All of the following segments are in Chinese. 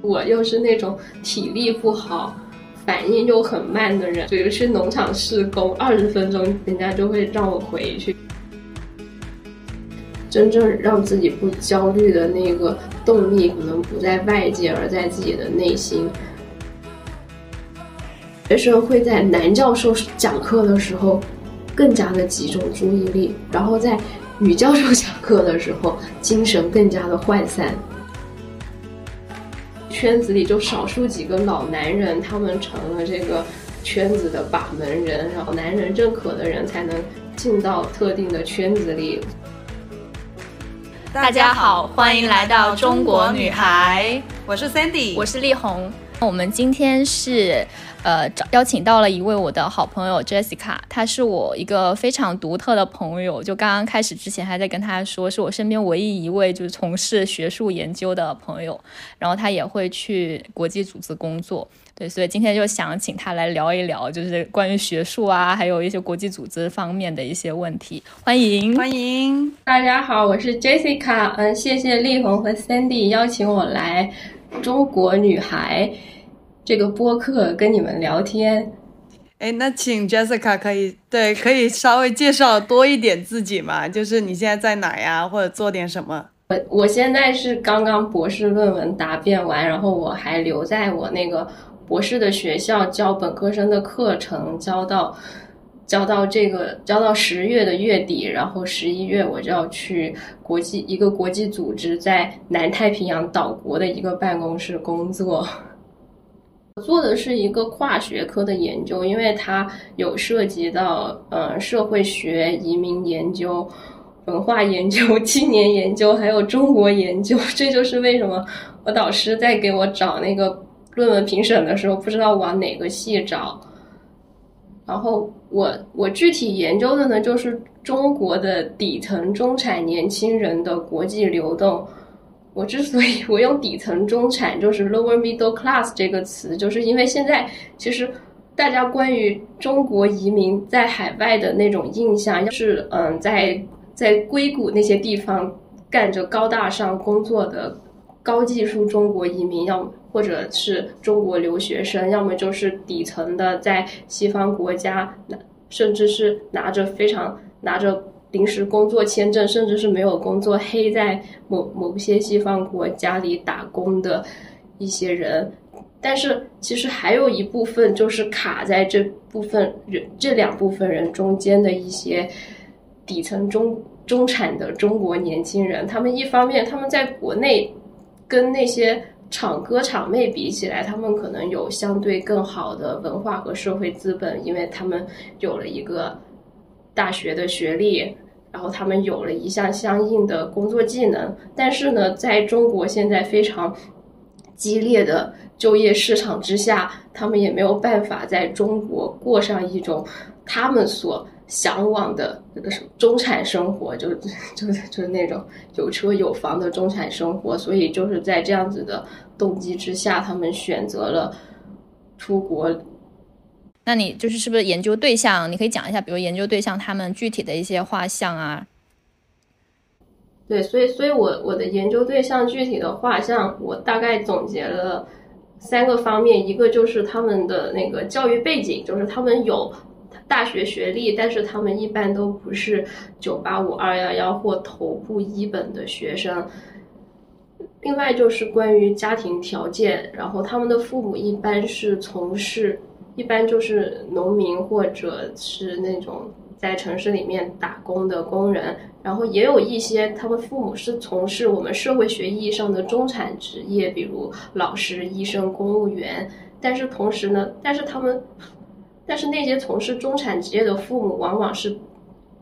我又是那种体力不好、反应又很慢的人，比如去农场试工，二十分钟人家就会让我回去。真正让自己不焦虑的那个动力，可能不在外界，而在自己的内心。学生会在男教授讲课的时候更加的集中注意力，然后在女教授讲课的时候精神更加的涣散。圈子里就少数几个老男人，他们成了这个圈子的把门人，然后男人认可的人才能进到特定的圈子里。大家好，欢迎来到中国女孩，我是 Sandy，我是丽红。我们今天是。呃，找邀请到了一位我的好朋友 Jessica，她是我一个非常独特的朋友。就刚刚开始之前，还在跟她说，是我身边唯一一位就是从事学术研究的朋友。然后她也会去国际组织工作，对，所以今天就想请她来聊一聊，就是关于学术啊，还有一些国际组织方面的一些问题。欢迎，欢迎，大家好，我是 Jessica。嗯，谢谢丽红和 Sandy 邀请我来中国女孩。这个播客跟你们聊天，哎，那请 Jessica 可以对可以稍微介绍多一点自己吗？就是你现在在哪呀，或者做点什么？我我现在是刚刚博士论文答辩完，然后我还留在我那个博士的学校教本科生的课程，教到教到这个教到十月的月底，然后十一月我就要去国际一个国际组织在南太平洋岛国的一个办公室工作。做的是一个跨学科的研究，因为它有涉及到呃社会学、移民研究、文化研究、青年研究，还有中国研究。这就是为什么我导师在给我找那个论文评审的时候，不知道往哪个系找。然后我我具体研究的呢，就是中国的底层中产年轻人的国际流动。我之所以 我用底层中产，就是 lower middle class 这个词，就是因为现在其实大家关于中国移民在海外的那种印象，是嗯，在在硅谷那些地方干着高大上工作的高技术中国移民，要么或者是中国留学生，要么就是底层的在西方国家，甚至是拿着非常拿着。临时工作签证，甚至是没有工作，黑在某某些西方国家里打工的一些人，但是其实还有一部分就是卡在这部分人这两部分人中间的一些底层中中产的中国年轻人，他们一方面他们在国内跟那些厂哥厂妹比起来，他们可能有相对更好的文化和社会资本，因为他们有了一个。大学的学历，然后他们有了一项相应的工作技能，但是呢，在中国现在非常激烈的就业市场之下，他们也没有办法在中国过上一种他们所向往的那个什么中产生活，就就就是那种有车有房的中产生活，所以就是在这样子的动机之下，他们选择了出国。那你就是是不是研究对象？你可以讲一下，比如研究对象他们具体的一些画像啊。对，所以，所以我我的研究对象具体的画像，我大概总结了三个方面，一个就是他们的那个教育背景，就是他们有大学学历，但是他们一般都不是九八五、二幺幺或头部一本的学生。另外就是关于家庭条件，然后他们的父母一般是从事。一般就是农民或者是那种在城市里面打工的工人，然后也有一些他们父母是从事我们社会学意义上的中产职业，比如老师、医生、公务员。但是同时呢，但是他们，但是那些从事中产职业的父母往往是，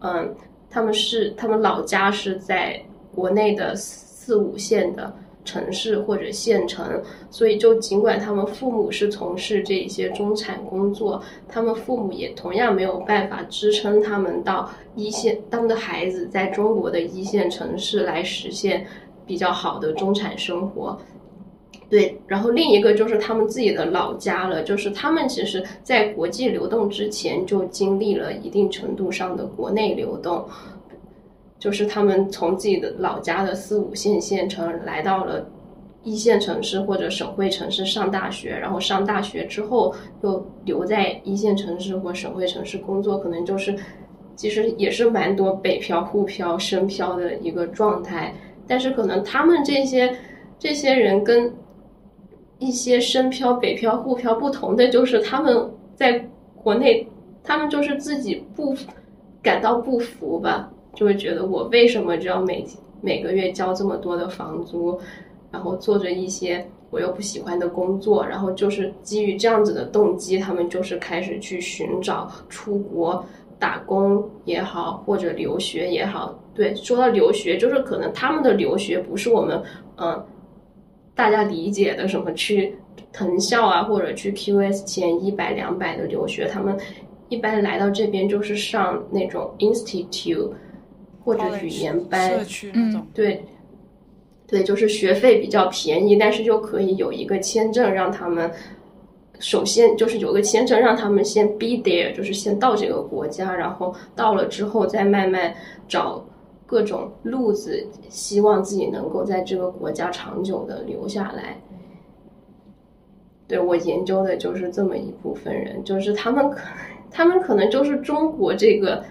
嗯，他们是他们老家是在国内的四五线的。城市或者县城，所以就尽管他们父母是从事这些中产工作，他们父母也同样没有办法支撑他们到一线，他们的孩子在中国的一线城市来实现比较好的中产生活。对，然后另一个就是他们自己的老家了，就是他们其实在国际流动之前就经历了一定程度上的国内流动。就是他们从自己的老家的四五线县城来到了一线城市或者省会城市上大学，然后上大学之后又留在一线城市或省会城市工作，可能就是其实也是蛮多北漂、沪漂、深漂的一个状态。但是可能他们这些这些人跟一些深漂、北漂、沪漂不同的，就是他们在国内，他们就是自己不感到不服吧，就会觉得我为什么就要每每个月交这么多的房租？然后做着一些我又不喜欢的工作，然后就是基于这样子的动机，他们就是开始去寻找出国打工也好，或者留学也好。对，说到留学，就是可能他们的留学不是我们嗯大家理解的什么去藤校啊，或者去 QS 前一百两百的留学，他们一般来到这边就是上那种 institute 或者语言班，社区那种，对。对，就是学费比较便宜，但是又可以有一个签证让他们，首先就是有个签证让他们先 be there，就是先到这个国家，然后到了之后再慢慢找各种路子，希望自己能够在这个国家长久的留下来。对我研究的就是这么一部分人，就是他们可，他们可能就是中国这个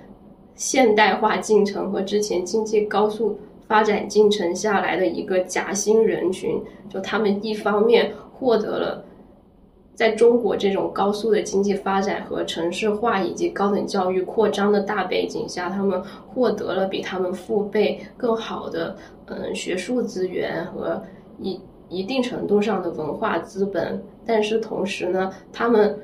现代化进程和之前经济高速。发展进程下来的一个夹心人群，就他们一方面获得了在中国这种高速的经济发展和城市化以及高等教育扩张的大背景下，他们获得了比他们父辈更好的嗯学术资源和一一定程度上的文化资本。但是同时呢，他们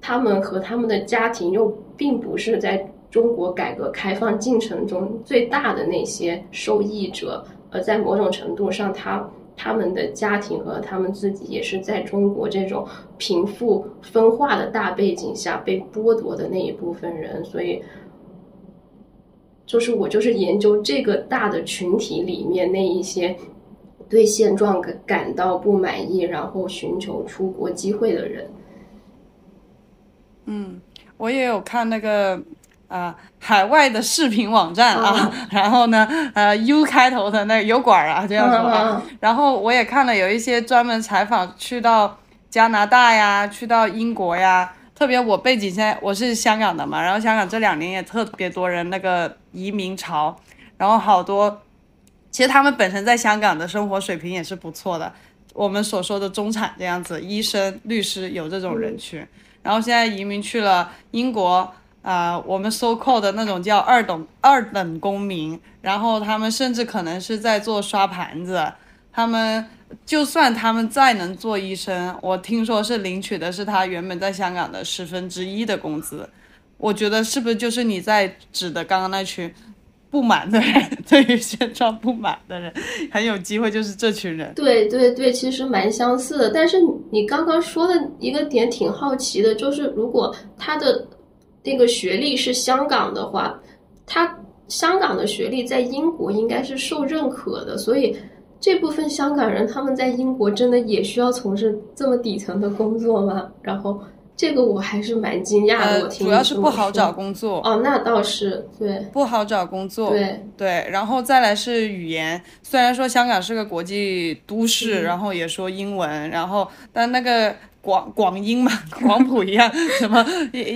他们和他们的家庭又并不是在。中国改革开放进程中最大的那些受益者，而在某种程度上，他他们的家庭和他们自己也是在中国这种贫富分化的大背景下被剥夺的那一部分人。所以，就是我就是研究这个大的群体里面那一些对现状感感到不满意，然后寻求出国机会的人。嗯，我也有看那个。啊，海外的视频网站啊，然后呢，呃，U 开头的那油管啊，这样说啊。然后我也看了有一些专门采访去到加拿大呀，去到英国呀。特别我背景现在我是香港的嘛，然后香港这两年也特别多人那个移民潮，然后好多，其实他们本身在香港的生活水平也是不错的。我们所说的中产这样子，医生、律师有这种人群，然后现在移民去了英国。啊，我们 so called 的那种叫二等二等公民，然后他们甚至可能是在做刷盘子，他们就算他们再能做医生，我听说是领取的是他原本在香港的十分之一的工资，我觉得是不是就是你在指的刚刚那群不满的人，对于现状不满的人，很有机会就是这群人。对对对，其实蛮相似的，但是你刚刚说的一个点挺好奇的，就是如果他的。那个学历是香港的话，他香港的学历在英国应该是受认可的，所以这部分香港人他们在英国真的也需要从事这么底层的工作吗？然后这个我还是蛮惊讶的。我听主要是不好找工作哦，那倒是对，不好找工作，对对，然后再来是语言，虽然说香港是个国际都市，然后也说英文，然后但那个。广广英嘛，广普一样，什么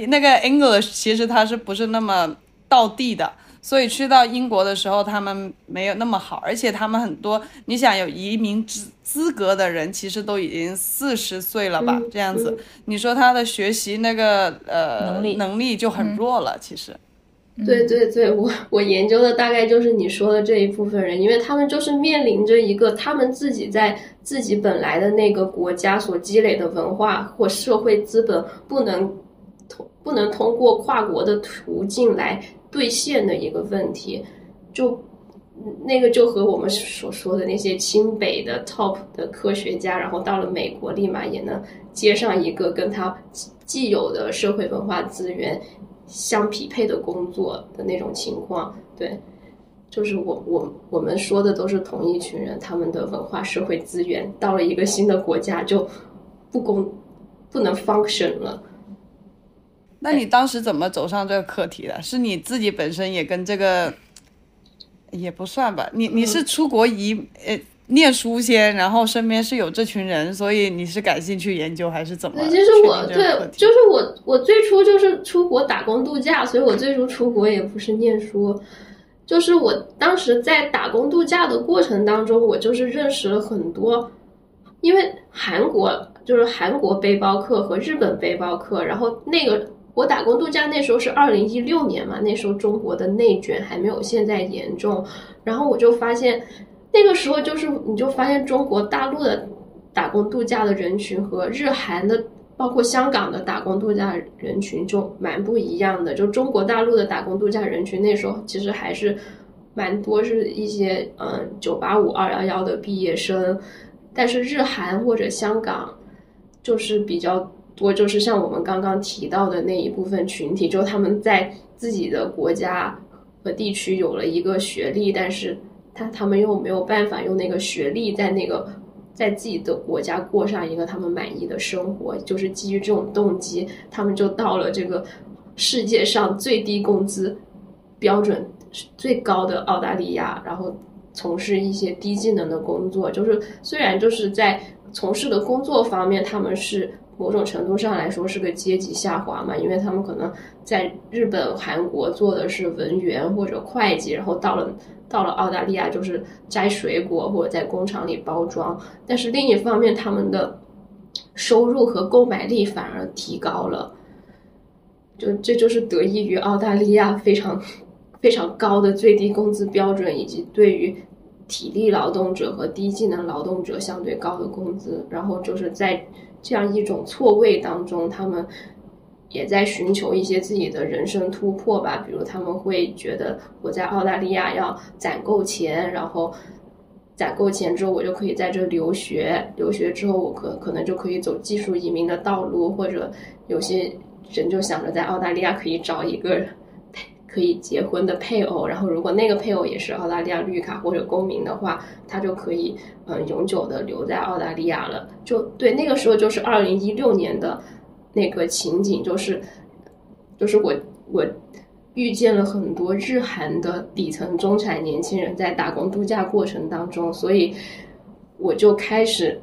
那个 English 其实它是不是那么到地的，所以去到英国的时候，他们没有那么好，而且他们很多，你想有移民资资格的人，其实都已经四十岁了吧，这样子，你说他的学习那个呃能力。能力就很弱了，其实。对对对，我我研究的大概就是你说的这一部分人，因为他们就是面临着一个他们自己在自己本来的那个国家所积累的文化或社会资本不能通不能通过跨国的途径来兑现的一个问题，就那个就和我们所说的那些清北的 top 的科学家，然后到了美国立马也能接上一个跟他既有的社会文化资源。相匹配的工作的那种情况，对，就是我我我们说的都是同一群人，他们的文化社会资源到了一个新的国家就不公不能 function 了。那你当时怎么走上这个课题的？是你自己本身也跟这个也不算吧？你你是出国移呃念书先，然后身边是有这群人，所以你是感兴趣研究还是怎么？其实我对，就是我我最初就是出国打工度假，所以我最初出国也不是念书，就是我当时在打工度假的过程当中，我就是认识了很多，因为韩国就是韩国背包客和日本背包客，然后那个我打工度假那时候是二零一六年嘛，那时候中国的内卷还没有现在严重，然后我就发现。那个时候就是，你就发现中国大陆的打工度假的人群和日韩的，包括香港的打工度假人群就蛮不一样的。就中国大陆的打工度假人群那时候其实还是蛮多是一些嗯九八五二幺幺的毕业生，但是日韩或者香港就是比较多，就是像我们刚刚提到的那一部分群体，就他们在自己的国家和地区有了一个学历，但是。他他们又没有办法用那个学历在那个在自己的国家过上一个他们满意的生活，就是基于这种动机，他们就到了这个世界上最低工资标准最高的澳大利亚，然后从事一些低技能的工作。就是虽然就是在从事的工作方面，他们是某种程度上来说是个阶级下滑嘛，因为他们可能在日本、韩国做的是文员或者会计，然后到了。到了澳大利亚就是摘水果或者在工厂里包装，但是另一方面，他们的收入和购买力反而提高了。就这就是得益于澳大利亚非常非常高的最低工资标准，以及对于体力劳动者和低技能劳动者相对高的工资。然后就是在这样一种错位当中，他们。也在寻求一些自己的人生突破吧，比如他们会觉得我在澳大利亚要攒够钱，然后攒够钱之后我就可以在这留学，留学之后我可可能就可以走技术移民的道路，或者有些人就想着在澳大利亚可以找一个可以结婚的配偶，然后如果那个配偶也是澳大利亚绿卡或者公民的话，他就可以嗯永久的留在澳大利亚了。就对，那个时候就是二零一六年的。那个情景就是，就是我我遇见了很多日韩的底层中产年轻人在打工度假过程当中，所以我就开始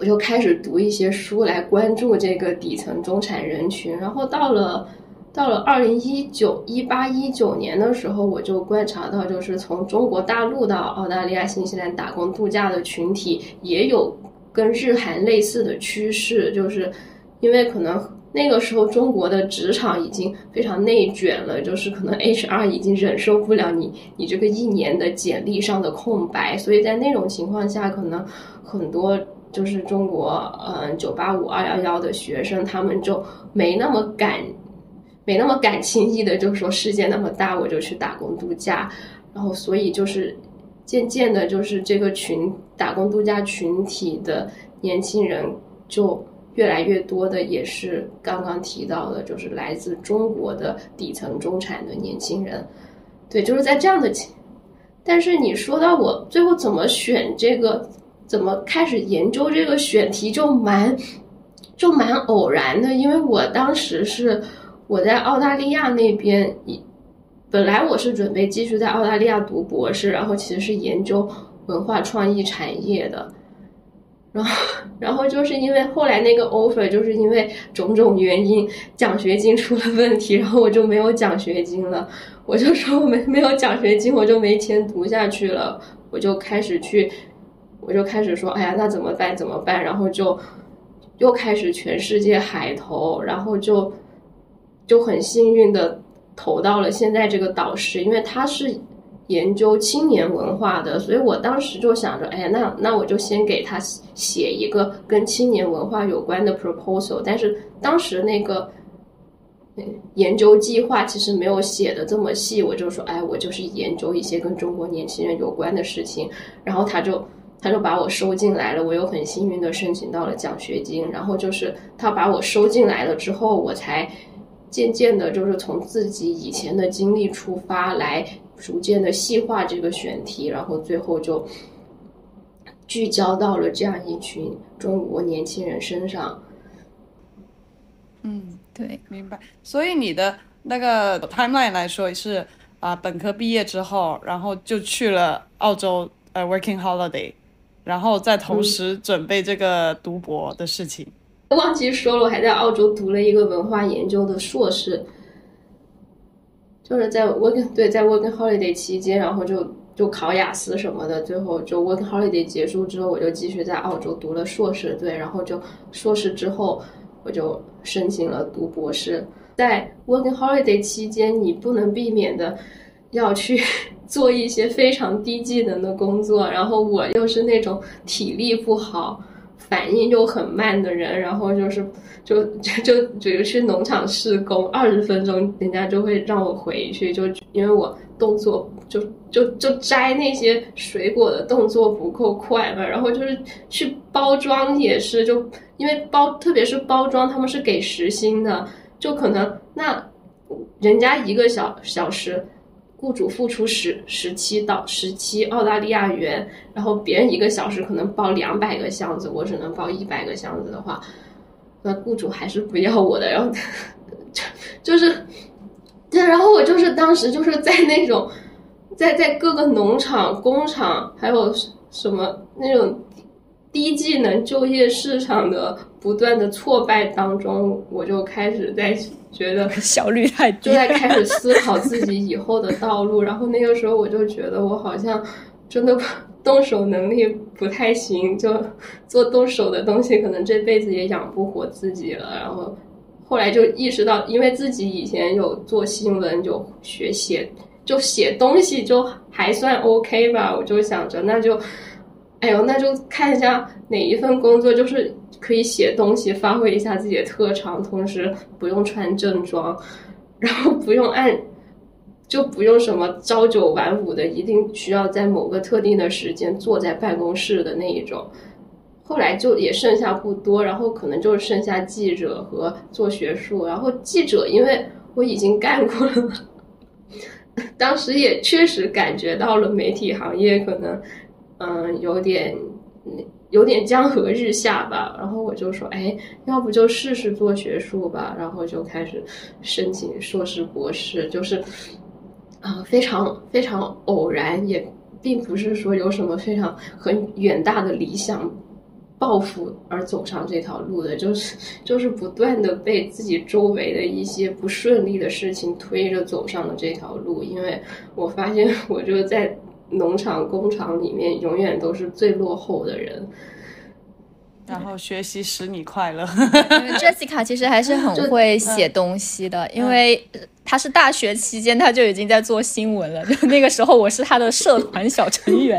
我就开始读一些书来关注这个底层中产人群。然后到了到了二零一九一八一九年的时候，我就观察到，就是从中国大陆到澳大利亚、新西兰打工度假的群体也有跟日韩类似的趋势，就是。因为可能那个时候中国的职场已经非常内卷了，就是可能 HR 已经忍受不了你你这个一年的简历上的空白，所以在那种情况下，可能很多就是中国嗯九八五二幺幺的学生，他们就没那么敢，没那么敢轻易的就说世界那么大，我就去打工度假，然后所以就是渐渐的，就是这个群打工度假群体的年轻人就。越来越多的也是刚刚提到的，就是来自中国的底层中产的年轻人，对，就是在这样的情。但是你说到我最后怎么选这个，怎么开始研究这个选题，就蛮就蛮偶然的，因为我当时是我在澳大利亚那边，本来我是准备继续在澳大利亚读博士，然后其实是研究文化创意产业的。然后，然后就是因为后来那个 offer，就是因为种种原因，奖学金出了问题，然后我就没有奖学金了。我就说我没没有奖学金，我就没钱读下去了。我就开始去，我就开始说，哎呀，那怎么办？怎么办？然后就又开始全世界海投，然后就就很幸运的投到了现在这个导师，因为他是。研究青年文化的，所以我当时就想着，哎，那那我就先给他写一个跟青年文化有关的 proposal。但是当时那个研究计划其实没有写的这么细，我就说，哎，我就是研究一些跟中国年轻人有关的事情。然后他就他就把我收进来了，我又很幸运的申请到了奖学金。然后就是他把我收进来了之后，我才渐渐的，就是从自己以前的经历出发来。逐渐的细化这个选题，然后最后就聚焦到了这样一群中国年轻人身上。嗯，对，明白。所以你的那个 timeline 来说是啊，本科毕业之后，然后就去了澳洲呃 working holiday，然后再同时准备这个读博的事情。忘记说了，我还在澳洲读了一个文化研究的硕士，就是在 working 对在 working holiday 期间，然后就就考雅思什么的，最后就 working holiday 结束之后，我就继续在澳洲读了硕士，对，然后就硕士之后我就申请了读博士。在 working holiday 期间，你不能避免的要去 做一些非常低技能的工作，然后我又是那种体力不好。反应又很慢的人，然后就是就就就比如去农场试工，二十分钟人家就会让我回去，就因为我动作就就就摘那些水果的动作不够快嘛。然后就是去包装也是，就因为包特别是包装，他们是给时薪的，就可能那人家一个小小时。雇主付出十十七到十七澳大利亚元，然后别人一个小时可能包两百个箱子，我只能包一百个箱子的话，那雇主还是不要我的。然后就 就是，对，然后我就是当时就是在那种，在在各个农场、工厂，还有什么那种低技能就业市场的不断的挫败当中，我就开始在。觉得 效率太低，就在开始思考自己以后的道路。然后那个时候我就觉得我好像真的动手能力不太行，就做动手的东西，可能这辈子也养不活自己了。然后后来就意识到，因为自己以前有做新闻，有学写，就写东西就还算 OK 吧。我就想着，那就，哎呦，那就看一下哪一份工作就是。可以写东西，发挥一下自己的特长，同时不用穿正装，然后不用按，就不用什么朝九晚五的，一定需要在某个特定的时间坐在办公室的那一种。后来就也剩下不多，然后可能就是剩下记者和做学术。然后记者，因为我已经干过了，当时也确实感觉到了媒体行业可能，嗯，有点。有点江河日下吧，然后我就说，哎，要不就试试做学术吧，然后就开始申请硕士、博士，就是啊，非常非常偶然，也并不是说有什么非常很远大的理想抱负而走上这条路的，就是就是不断的被自己周围的一些不顺利的事情推着走上了这条路，因为我发现我就在。农场工厂里面永远都是最落后的人，然后学习使你快乐。Jessica 其实还是很 会写东西的，因为。他是大学期间他就已经在做新闻了，就那个时候我是他的社团小成 员。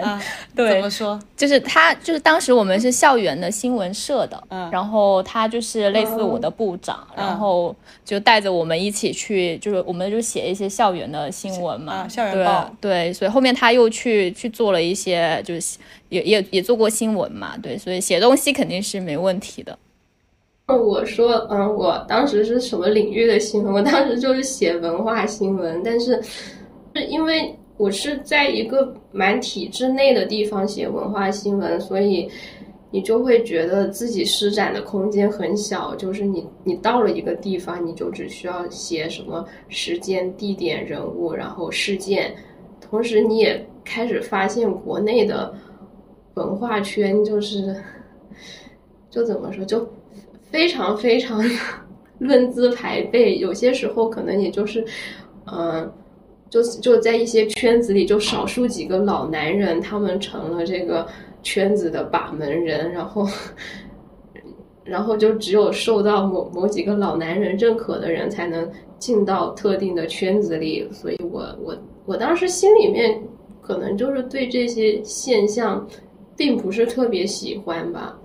对，怎么说？就是他，就是当时我们是校园的新闻社的，嗯，然后他就是类似我的部长，然后就带着我们一起去，就是我们就写一些校园的新闻嘛，校园报。对，所以后面他又去去做了一些，就是也也也做过新闻嘛，对，所以写东西肯定是没问题的。我说，嗯，我当时是什么领域的新闻？我当时就是写文化新闻，但是是因为我是在一个蛮体制内的地方写文化新闻，所以你就会觉得自己施展的空间很小。就是你，你到了一个地方，你就只需要写什么时间、地点、人物，然后事件。同时，你也开始发现国内的文化圈就是，就怎么说就。非常非常 论资排辈，有些时候可能也就是，嗯，就就在一些圈子里，就少数几个老男人，他们成了这个圈子的把门人，然后，然后就只有受到某某几个老男人认可的人，才能进到特定的圈子里。所以我我我当时心里面可能就是对这些现象，并不是特别喜欢吧。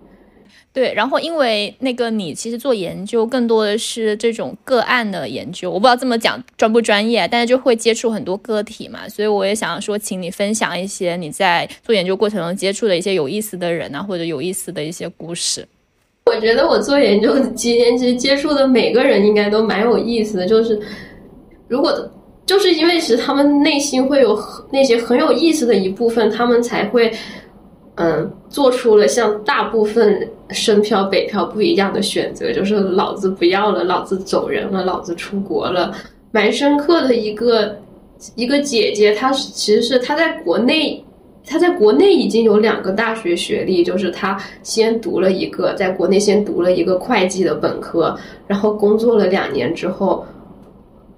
对，然后因为那个你其实做研究更多的是这种个案的研究，我不知道这么讲专不专业，但是就会接触很多个体嘛，所以我也想说，请你分享一些你在做研究过程中接触的一些有意思的人啊，或者有意思的一些故事。我觉得我做研究期间，其实接触的每个人应该都蛮有意思的，就是如果就是因为其实他们内心会有那些很有意思的一部分，他们才会。嗯，做出了像大部分深漂北漂不一样的选择，就是老子不要了，老子走人了，老子出国了。蛮深刻的一个一个姐姐，她其实是她在国内她在国内已经有两个大学学历，就是她先读了一个，在国内先读了一个会计的本科，然后工作了两年之后，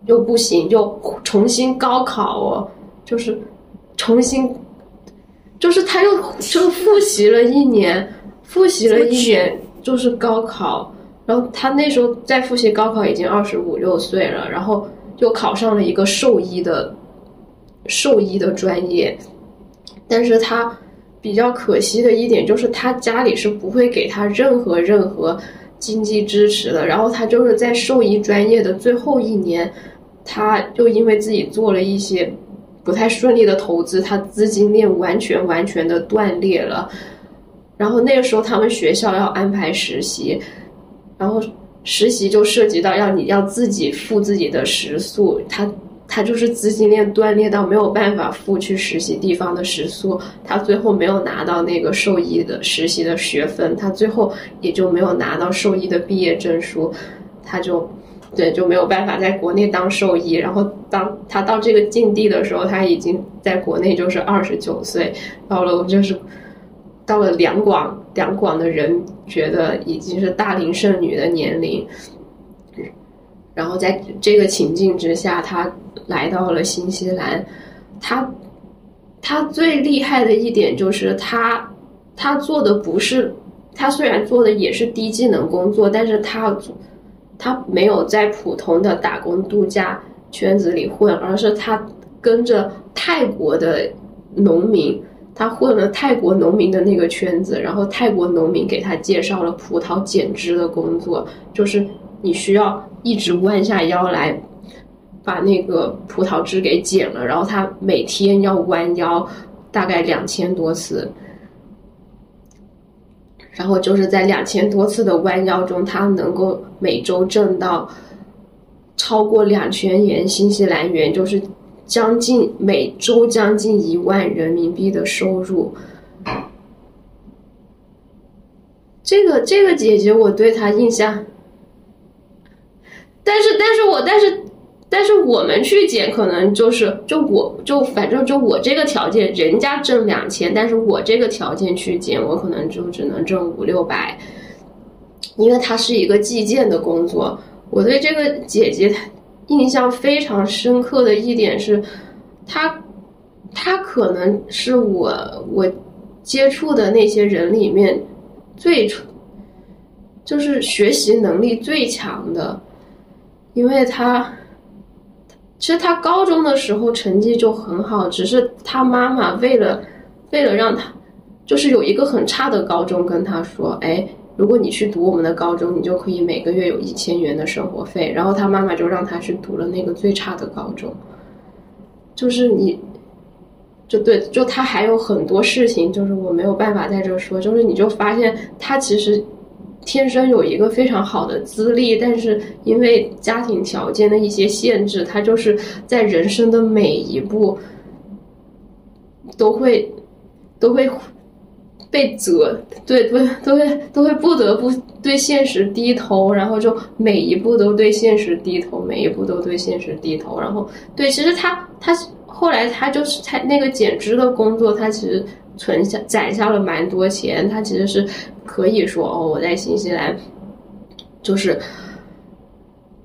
又不行，又重新高考哦，就是重新，就是他又就复习了一年，复习了一年，就是高考，然后他那时候在复习高考已经二十五六岁了，然后又考上了一个兽医的兽医的专业。但是他比较可惜的一点就是，他家里是不会给他任何任何经济支持的。然后他就是在兽医专业的最后一年，他就因为自己做了一些不太顺利的投资，他资金链完全完全的断裂了。然后那个时候他们学校要安排实习，然后实习就涉及到要你要自己付自己的食宿，他。他就是资金链断裂到没有办法付去实习地方的食宿，他最后没有拿到那个兽医的实习的学分，他最后也就没有拿到兽医的毕业证书，他就，对，就没有办法在国内当兽医。然后当他到这个境地的时候，他已经在国内就是二十九岁，到了就是到了两广两广的人觉得已经是大龄剩女的年龄。然后在这个情境之下，他来到了新西兰。他他最厉害的一点就是他他做的不是他虽然做的也是低技能工作，但是他他没有在普通的打工度假圈子里混，而是他跟着泰国的农民，他混了泰国农民的那个圈子，然后泰国农民给他介绍了葡萄剪枝的工作，就是你需要。一直弯下腰来，把那个葡萄枝给剪了，然后他每天要弯腰大概两千多次，然后就是在两千多次的弯腰中，他能够每周挣到超过两千元新西兰元，就是将近每周将近一万人民币的收入。这个这个姐姐，我对她印象。但是，但是我，但是，但是我们去捡，可能就是，就我就反正就我这个条件，人家挣两千，但是我这个条件去捡，我可能就只能挣五六百，因为它是一个计件的工作。我对这个姐姐印象非常深刻的一点是，他，他可能是我我接触的那些人里面最，就是学习能力最强的。因为他，其实他高中的时候成绩就很好，只是他妈妈为了，为了让他，就是有一个很差的高中跟他说，哎，如果你去读我们的高中，你就可以每个月有一千元的生活费。然后他妈妈就让他去读了那个最差的高中。就是你，就对，就他还有很多事情，就是我没有办法在这说。就是你就发现他其实。天生有一个非常好的资历，但是因为家庭条件的一些限制，他就是在人生的每一步都会都会被责，对对，都会都会不得不对现实低头，然后就每一步都对现实低头，每一步都对现实低头，然后对，其实他他后来他就是他那个减脂的工作，他其实。存下攒下了蛮多钱，他其实是可以说哦，我在新西兰，就是，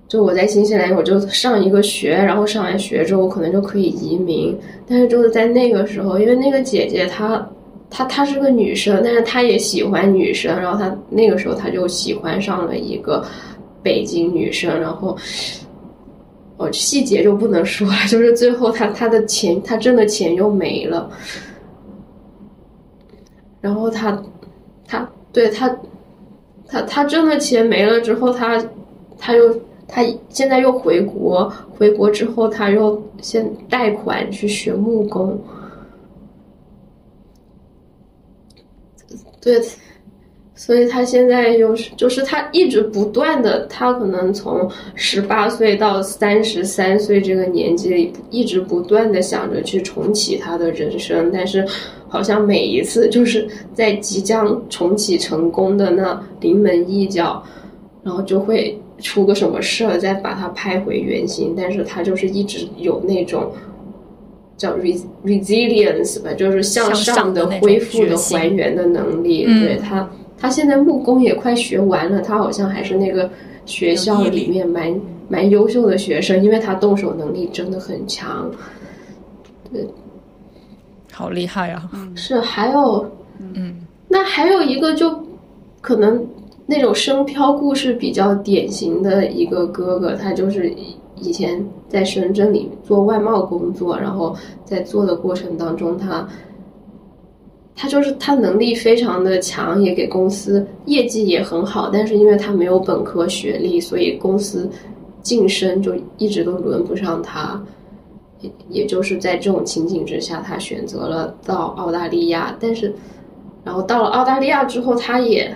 就我在新西兰，我就上一个学，然后上完学之后，我可能就可以移民。但是就是在那个时候，因为那个姐姐她她她是个女生，但是她也喜欢女生，然后她那个时候她就喜欢上了一个北京女生，然后，哦细节就不能说了，就是最后她她的钱，她挣的钱又没了。然后他，他对他，他他挣的钱没了之后，他他又他现在又回国，回国之后他又先贷款去学木工，对。所以他现在又是，就是他一直不断的，他可能从十八岁到三十三岁这个年纪里，一直不断的想着去重启他的人生，但是好像每一次就是在即将重启成功的那临门一脚，然后就会出个什么事儿，再把他拍回原形。但是他就是一直有那种叫 resilience 吧，就是向上的恢复的还原的能力。对他，他现在木工也快学完了，他好像还是那个学校里面蛮蛮优秀的学生，因为他动手能力真的很强。对，好厉害啊！是还有，嗯，那还有一个就可能那种生漂故事比较典型的一个哥哥，他就是以前在深圳里做外贸工作，然后在做的过程当中，他他就是他能力非常的强，也给公司业绩也很好，但是因为他没有本科学历，所以公司晋升就一直都轮不上他。也就是在这种情景之下，他选择了到澳大利亚。但是，然后到了澳大利亚之后，他也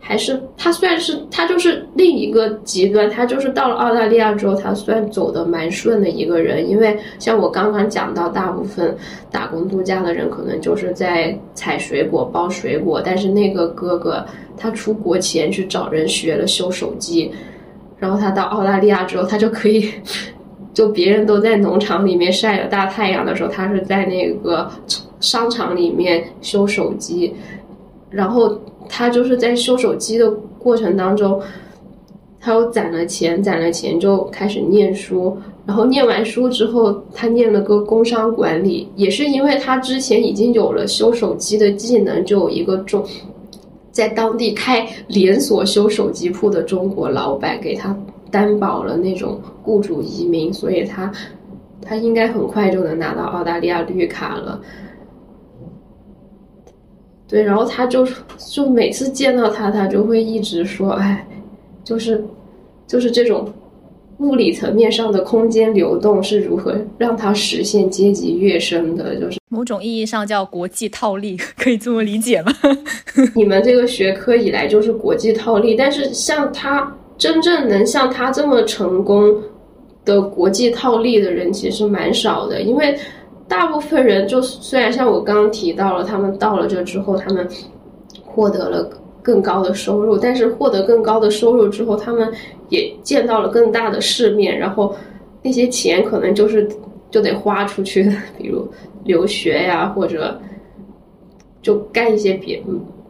还是他算是他就是另一个极端。他就是到了澳大利亚之后，他算走的蛮顺的一个人。因为像我刚刚讲到，大部分打工度假的人可能就是在采水果、包水果。但是那个哥哥，他出国前去找人学了修手机，然后他到澳大利亚之后，他就可以。就别人都在农场里面晒着大太阳的时候，他是在那个商场里面修手机，然后他就是在修手机的过程当中，他又攒了钱，攒了钱就开始念书，然后念完书之后，他念了个工商管理，也是因为他之前已经有了修手机的技能，就有一个中在当地开连锁修手机铺的中国老板给他。担保了那种雇主移民，所以他他应该很快就能拿到澳大利亚绿卡了。对，然后他就就每次见到他，他就会一直说：“哎，就是就是这种物理层面上的空间流动是如何让他实现阶级跃升的？就是某种意义上叫国际套利，可以这么理解吗？你们这个学科以来就是国际套利，但是像他。真正能像他这么成功的国际套利的人其实蛮少的，因为大部分人就虽然像我刚刚提到了，他们到了这之后，他们获得了更高的收入，但是获得更高的收入之后，他们也见到了更大的世面，然后那些钱可能就是就得花出去，比如留学呀，或者就干一些别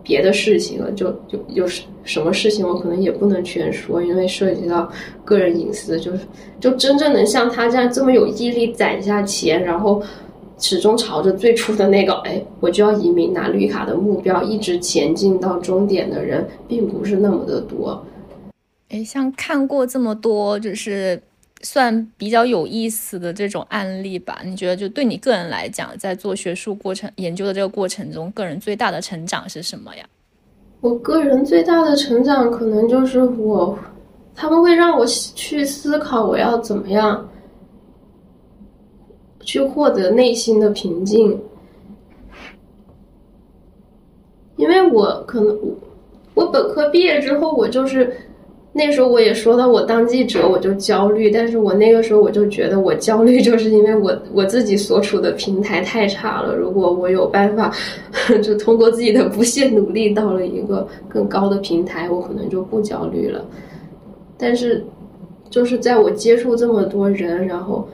别的事情了，就就有什什么事情，我可能也不能全说，因为涉及到个人隐私。就是就真正能像他这样这么有毅力攒下钱，然后始终朝着最初的那个哎，我就要移民拿绿卡的目标一直前进到终点的人，并不是那么的多。哎，像看过这么多，就是。算比较有意思的这种案例吧？你觉得就对你个人来讲，在做学术过程研究的这个过程中，个人最大的成长是什么呀？我个人最大的成长可能就是我，他们会让我去思考我要怎么样去获得内心的平静，因为我可能我本科毕业之后，我就是。那时候我也说到，我当记者我就焦虑，但是我那个时候我就觉得我焦虑，就是因为我我自己所处的平台太差了。如果我有办法，就通过自己的不懈努力到了一个更高的平台，我可能就不焦虑了。但是，就是在我接触这么多人，然后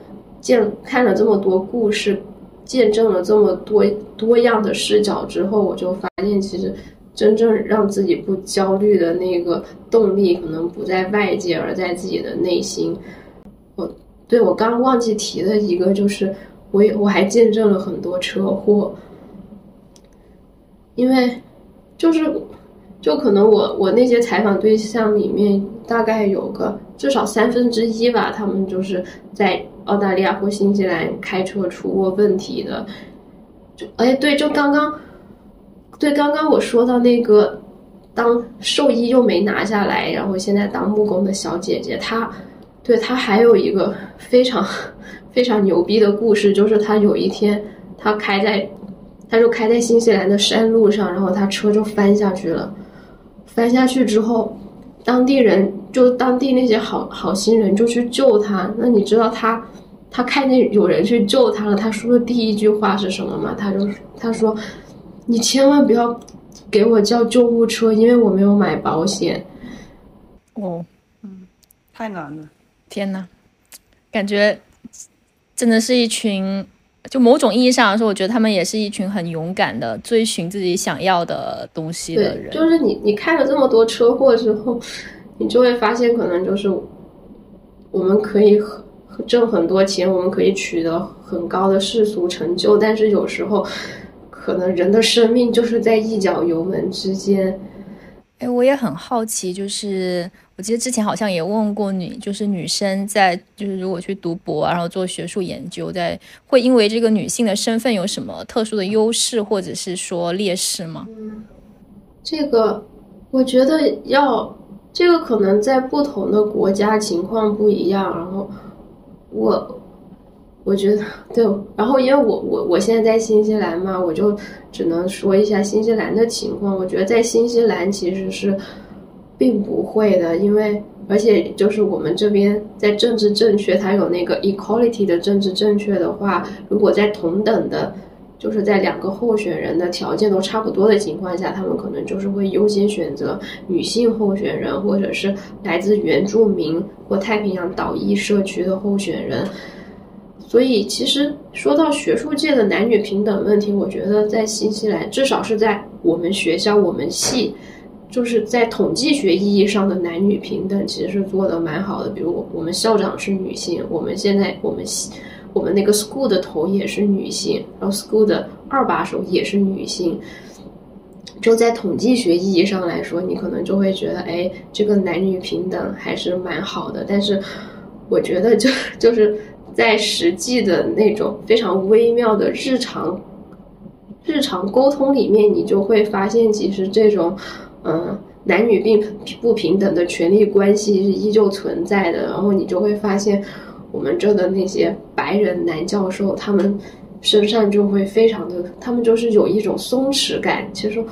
见看了这么多故事，见证了这么多多样的视角之后，我就发现其实。真正让自己不焦虑的那个动力，可能不在外界，而在自己的内心。我对我刚忘记提的一个，就是我也我还见证了很多车祸，因为就是就可能我我那些采访对象里面，大概有个至少三分之一吧，他们就是在澳大利亚或新西兰开车出过问题的。就哎，对，就刚刚。对，刚刚我说到那个当兽医又没拿下来，然后现在当木工的小姐姐，她对她还有一个非常非常牛逼的故事，就是她有一天她开在，她就开在新西兰的山路上，然后她车就翻下去了，翻下去之后，当地人就当地那些好好心人就去救他。那你知道他，他看见有人去救他了，他说的第一句话是什么吗？他就他说。你千万不要给我叫救护车，因为我没有买保险。哦，嗯，太难了，天呐，感觉真的是一群就某种意义上来说，我觉得他们也是一群很勇敢的追寻自己想要的东西的人。就是你，你看了这么多车祸之后，你就会发现，可能就是我们可以挣很多钱，我们可以取得很高的世俗成就，但是有时候，可能人的生命就是在一脚油门之间。哎，我也很好奇，就是我记得之前好像也问过你，就是女生在就是如果去读博，然后做学术研究，在会因为这个女性的身份有什么特殊的优势或者是说劣势吗？嗯，这个我觉得要这个可能在不同的国家情况不一样，然后我。我觉得对，然后因为我我我现在在新西兰嘛，我就只能说一下新西兰的情况。我觉得在新西兰其实是并不会的，因为而且就是我们这边在政治正确，它有那个 equality 的政治正确的话，如果在同等的，就是在两个候选人的条件都差不多的情况下，他们可能就是会优先选择女性候选人，或者是来自原住民或太平洋岛裔社区的候选人。所以，其实说到学术界的男女平等问题，我觉得在新西兰，至少是在我们学校、我们系，就是在统计学意义上的男女平等，其实是做的蛮好的。比如，我们校长是女性，我们现在我们系我们那个 school 的头也是女性，然后 school 的二把手也是女性。就在统计学意义上来说，你可能就会觉得，哎，这个男女平等还是蛮好的。但是，我觉得就 就是。在实际的那种非常微妙的日常日常沟通里面，你就会发现，其实这种嗯男女并不平等的权利关系是依旧存在的。然后你就会发现，我们这的那些白人男教授，他们身上就会非常的，他们就是有一种松弛感。其实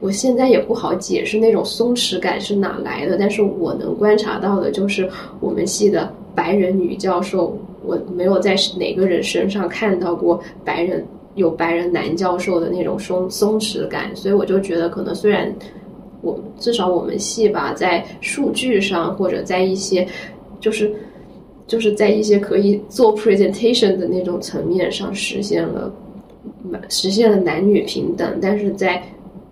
我现在也不好解释那种松弛感是哪来的，但是我能观察到的就是我们系的白人女教授。我没有在哪个人身上看到过白人有白人男教授的那种松松弛感，所以我就觉得可能虽然我至少我们系吧，在数据上或者在一些就是就是在一些可以做 presentation 的那种层面上实现了实现了男女平等，但是在。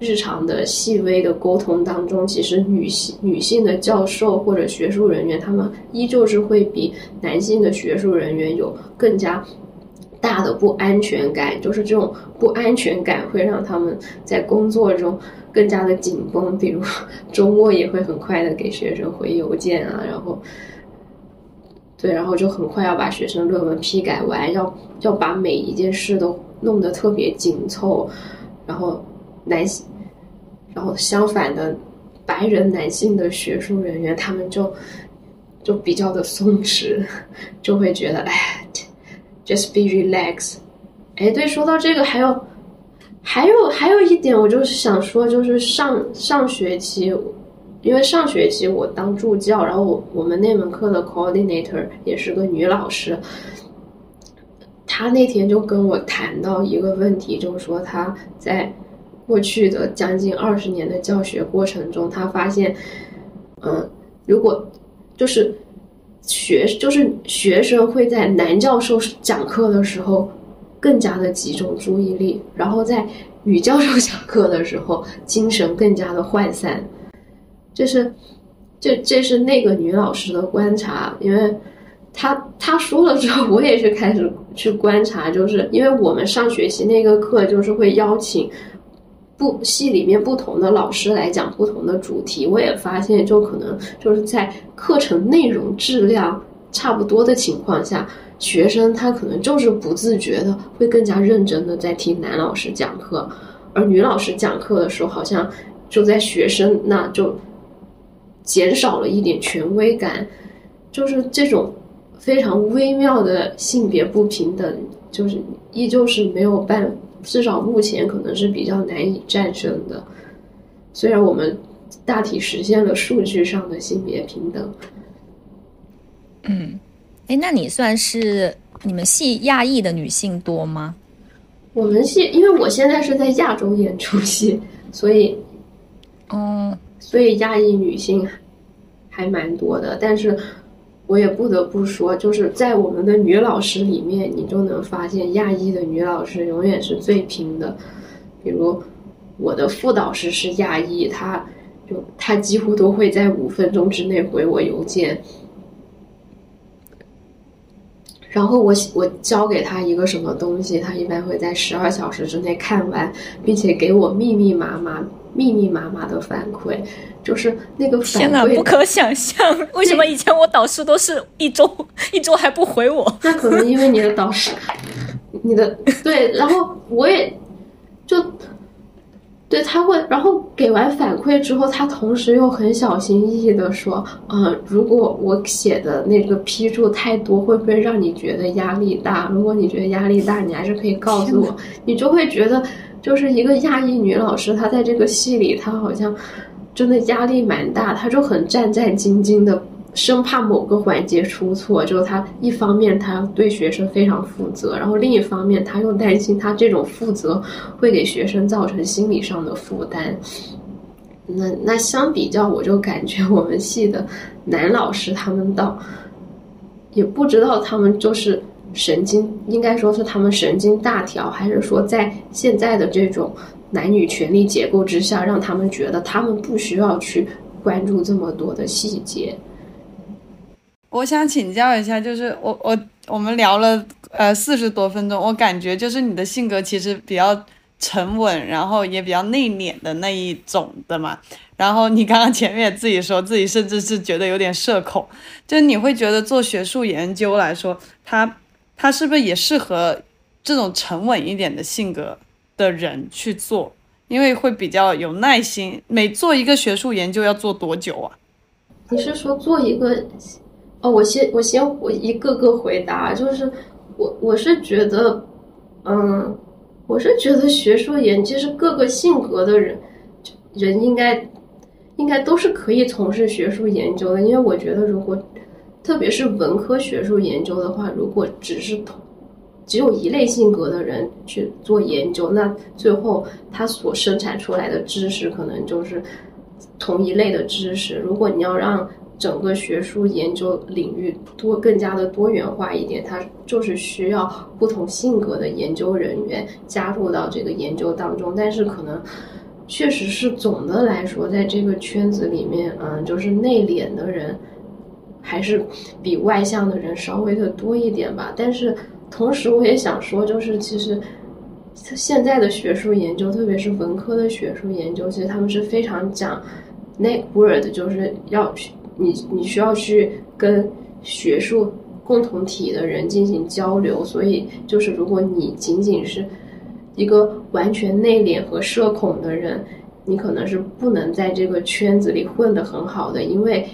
日常的细微的沟通当中，其实女性女性的教授或者学术人员，他们依旧是会比男性的学术人员有更加大的不安全感。就是这种不安全感会让他们在工作中更加的紧绷，比如周末也会很快的给学生回邮件啊，然后对，然后就很快要把学生论文批改完，要要把每一件事都弄得特别紧凑，然后男性。然后相反的，白人男性的学术人员，他们就就比较的松弛，就会觉得哎，just be relaxed。哎，对，说到这个，还有还有还有一点，我就是想说，就是上上学期，因为上学期我当助教，然后我我们那门课的 coordinator 也是个女老师，她那天就跟我谈到一个问题，就是说她在。过去的将近二十年的教学过程中，她发现，嗯，如果就是学就是学生会在男教授讲课的时候更加的集中注意力，然后在女教授讲课的时候精神更加的涣散。这是这这是那个女老师的观察，因为她她说了之后，我也是开始去观察，就是因为我们上学期那个课就是会邀请。不系里面不同的老师来讲不同的主题，我也发现，就可能就是在课程内容质量差不多的情况下，学生他可能就是不自觉的会更加认真的在听男老师讲课，而女老师讲课的时候，好像就在学生那就减少了一点权威感，就是这种非常微妙的性别不平等，就是依旧是没有办。至少目前可能是比较难以战胜的，虽然我们大体实现了数据上的性别平等。嗯，哎，那你算是你们系亚裔的女性多吗？我们系，因为我现在是在亚洲演出系，所以，嗯，所以亚裔女性还蛮多的。但是，我也不得不说，就是在我们的女老师里面，你就能发现亚裔的女老师永远是最拼的。比如我的副导师是亚裔，他就他几乎都会在五分钟之内回我邮件。然后我我交给他一个什么东西，他一般会在十二小时之内看完，并且给我密密麻麻、密密麻麻的反馈。就是那个天哪，不可想象！为什么以前我导师都是一周一周还不回我？那可能因为你的导师，你的对，然后我也就对他会，然后给完反馈之后，他同时又很小心翼翼的说：“嗯，如果我写的那个批注太多，会不会让你觉得压力大？如果你觉得压力大，你还是可以告诉我。你就会觉得，就是一个亚裔女老师，她在这个戏里，她好像。”真的压力蛮大，她就很战战兢兢的，生怕某个环节出错。就是他一方面他对学生非常负责，然后另一方面他又担心他这种负责会给学生造成心理上的负担。那那相比较，我就感觉我们系的男老师他们倒也不知道他们就是神经，应该说是他们神经大条，还是说在现在的这种。男女权力结构之下，让他们觉得他们不需要去关注这么多的细节。我想请教一下，就是我我我们聊了呃四十多分钟，我感觉就是你的性格其实比较沉稳，然后也比较内敛的那一种的嘛。然后你刚刚前面也自己说自己甚至是觉得有点社恐，就你会觉得做学术研究来说，他他是不是也适合这种沉稳一点的性格？的人去做，因为会比较有耐心。每做一个学术研究要做多久啊？你是说做一个？哦，我先我先我一个个回答。就是我我是觉得，嗯，我是觉得学术研究是各个性格的人人应该应该都是可以从事学术研究的。因为我觉得，如果特别是文科学术研究的话，如果只是同只有一类性格的人去做研究，那最后他所生产出来的知识可能就是同一类的知识。如果你要让整个学术研究领域多更加的多元化一点，它就是需要不同性格的研究人员加入到这个研究当中。但是可能确实是总的来说，在这个圈子里面，嗯，就是内敛的人还是比外向的人稍微的多一点吧。但是。同时，我也想说，就是其实现在的学术研究，特别是文科的学术研究，其实他们是非常讲 network，就是要你你需要去跟学术共同体的人进行交流。所以，就是如果你仅仅是一个完全内敛和社恐的人，你可能是不能在这个圈子里混得很好的，因为。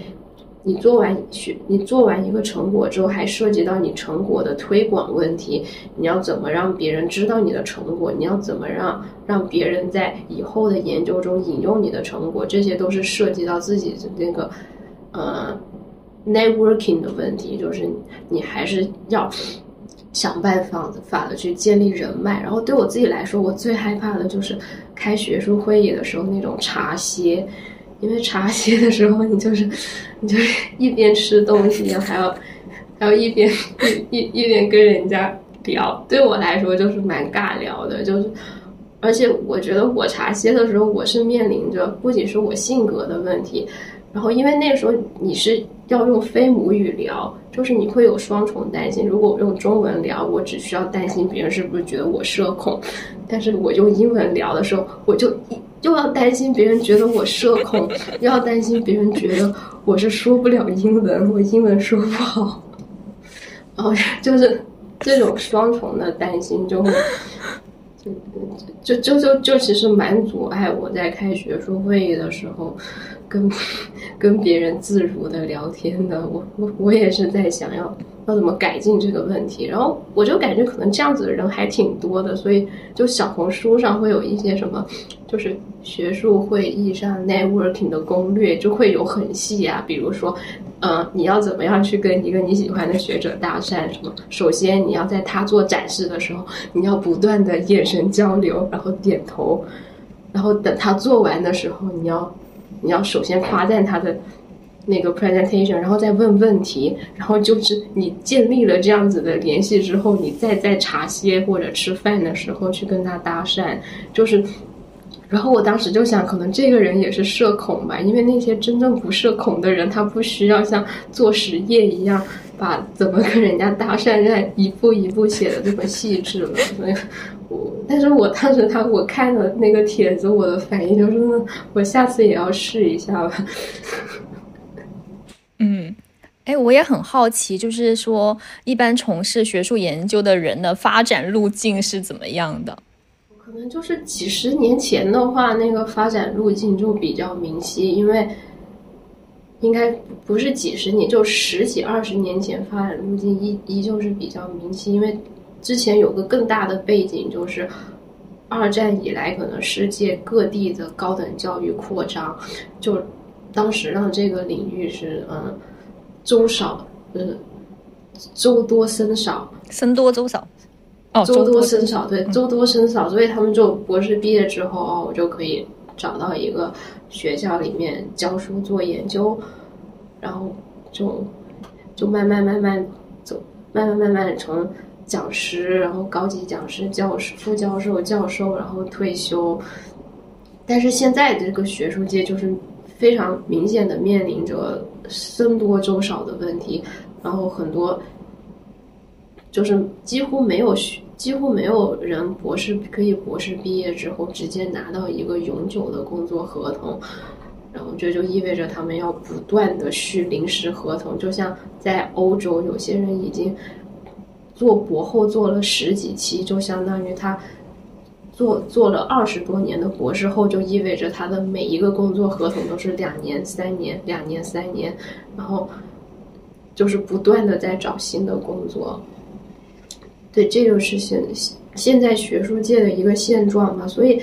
你做完学，你做完一个成果之后，还涉及到你成果的推广问题。你要怎么让别人知道你的成果？你要怎么让让别人在以后的研究中引用你的成果？这些都是涉及到自己的那个呃 networking 的问题。就是你还是要想办法法的去建立人脉。然后对我自己来说，我最害怕的就是开学术会议的时候那种茶歇。因为茶歇的时候，你就是 你就是一边吃东西，还要 还要一边一一一边跟人家聊。对我来说，就是蛮尬聊的。就是，而且我觉得我茶歇的时候，我是面临着不仅是我性格的问题，然后因为那个时候你是要用非母语聊，就是你会有双重担心。如果我用中文聊，我只需要担心别人是不是觉得我社恐；但是我用英文聊的时候，我就。又要担心别人觉得我社恐，又要担心别人觉得我是说不了英文，我英文说不好，然后就是这种双重的担心，就会就就就就就其实蛮阻碍我在开学术会议的时候跟 跟别人自如的聊天的。我我我也是在想要。要怎么改进这个问题？然后我就感觉可能这样子的人还挺多的，所以就小红书上会有一些什么，就是学术会议上 networking 的攻略，就会有很细啊。比如说，嗯，你要怎么样去跟一个你喜欢的学者搭讪？什么？首先你要在他做展示的时候，你要不断的眼神交流，然后点头，然后等他做完的时候，你要你要首先夸赞他的。那个 presentation，然后再问问题，然后就是你建立了这样子的联系之后，你再在茶歇或者吃饭的时候去跟他搭讪，就是。然后我当时就想，可能这个人也是社恐吧，因为那些真正不社恐的人，他不需要像做实验一样，把怎么跟人家搭讪在一步一步写的这么细致了。所以，我但是我当时他我看了那个帖子，我的反应就是，我下次也要试一下吧。嗯，哎，我也很好奇，就是说，一般从事学术研究的人的发展路径是怎么样的？可能就是几十年前的话，那个发展路径就比较明晰，因为应该不是几十年，就十几二十年前发展路径依依旧是比较明晰，因为之前有个更大的背景，就是二战以来可能世界各地的高等教育扩张，就当时让这个领域是嗯周少，嗯，周多僧少，僧多粥少。哦，周多生少，对，周多生少，所以他们就博士毕业之后，哦，我就可以找到一个学校里面教书做研究，然后就就慢慢慢慢走，慢慢慢慢从讲师，然后高级讲师、教师、副教授、教授，然后退休。但是现在这个学术界就是非常明显的面临着僧多粥少的问题，然后很多。就是几乎没有学，几乎没有人博士可以博士毕业之后直接拿到一个永久的工作合同，然后这就意味着他们要不断的续临时合同。就像在欧洲，有些人已经做博后做了十几期，就相当于他做做了二十多年的博士后，就意味着他的每一个工作合同都是两年、三年、两年、三年，然后就是不断的在找新的工作。对，这就是现现在学术界的一个现状嘛，所以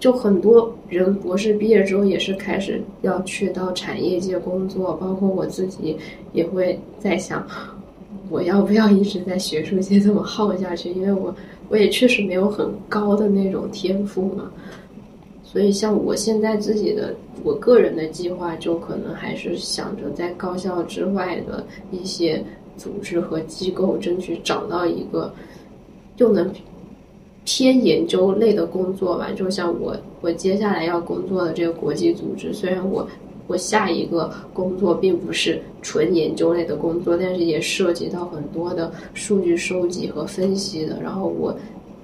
就很多人博士毕业之后也是开始要去到产业界工作，包括我自己也会在想，我要不要一直在学术界这么耗下去？因为我我也确实没有很高的那种天赋嘛，所以像我现在自己的我个人的计划，就可能还是想着在高校之外的一些。组织和机构争取找到一个又能偏研究类的工作吧，就像我我接下来要工作的这个国际组织，虽然我我下一个工作并不是纯研究类的工作，但是也涉及到很多的数据收集和分析的。然后我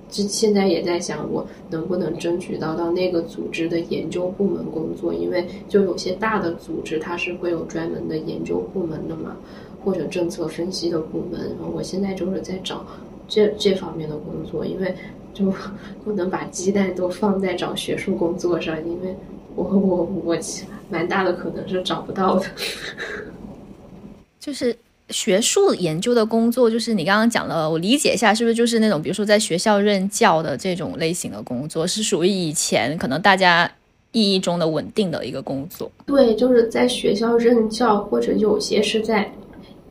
这现在也在想，我能不能争取到到那个组织的研究部门工作，因为就有些大的组织它是会有专门的研究部门的嘛。或者政策分析的部门，然后我现在就是在找这这方面的工作，因为就 不能把鸡蛋都放在找学术工作上，因为我我我蛮大的可能是找不到的。就是学术研究的工作，就是你刚刚讲了，我理解一下，是不是就是那种比如说在学校任教的这种类型的工作，是属于以前可能大家意义中的稳定的一个工作？对，就是在学校任教，或者有些是在。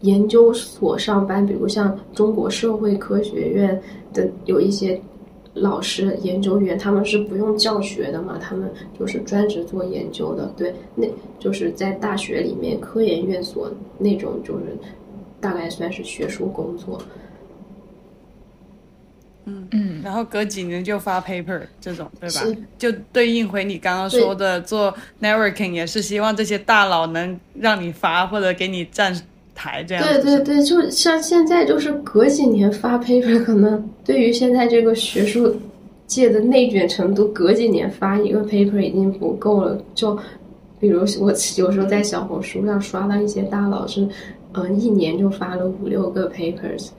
研究所上班，比如像中国社会科学院的有一些老师、研究员，他们是不用教学的嘛，他们就是专职做研究的。对，那就是在大学里面科研院所那种，就是大概算是学术工作。嗯嗯，然后隔几年就发 paper 这种，对吧？就对应回你刚刚说的做 networking，也是希望这些大佬能让你发或者给你占。对对对，就像现在就是隔几年发 paper，可能对于现在这个学术界的内卷程度，隔几年发一个 paper 已经不够了。就比如我有时候在小红书上刷到一些大佬是，嗯，一年就发了五六个 papers。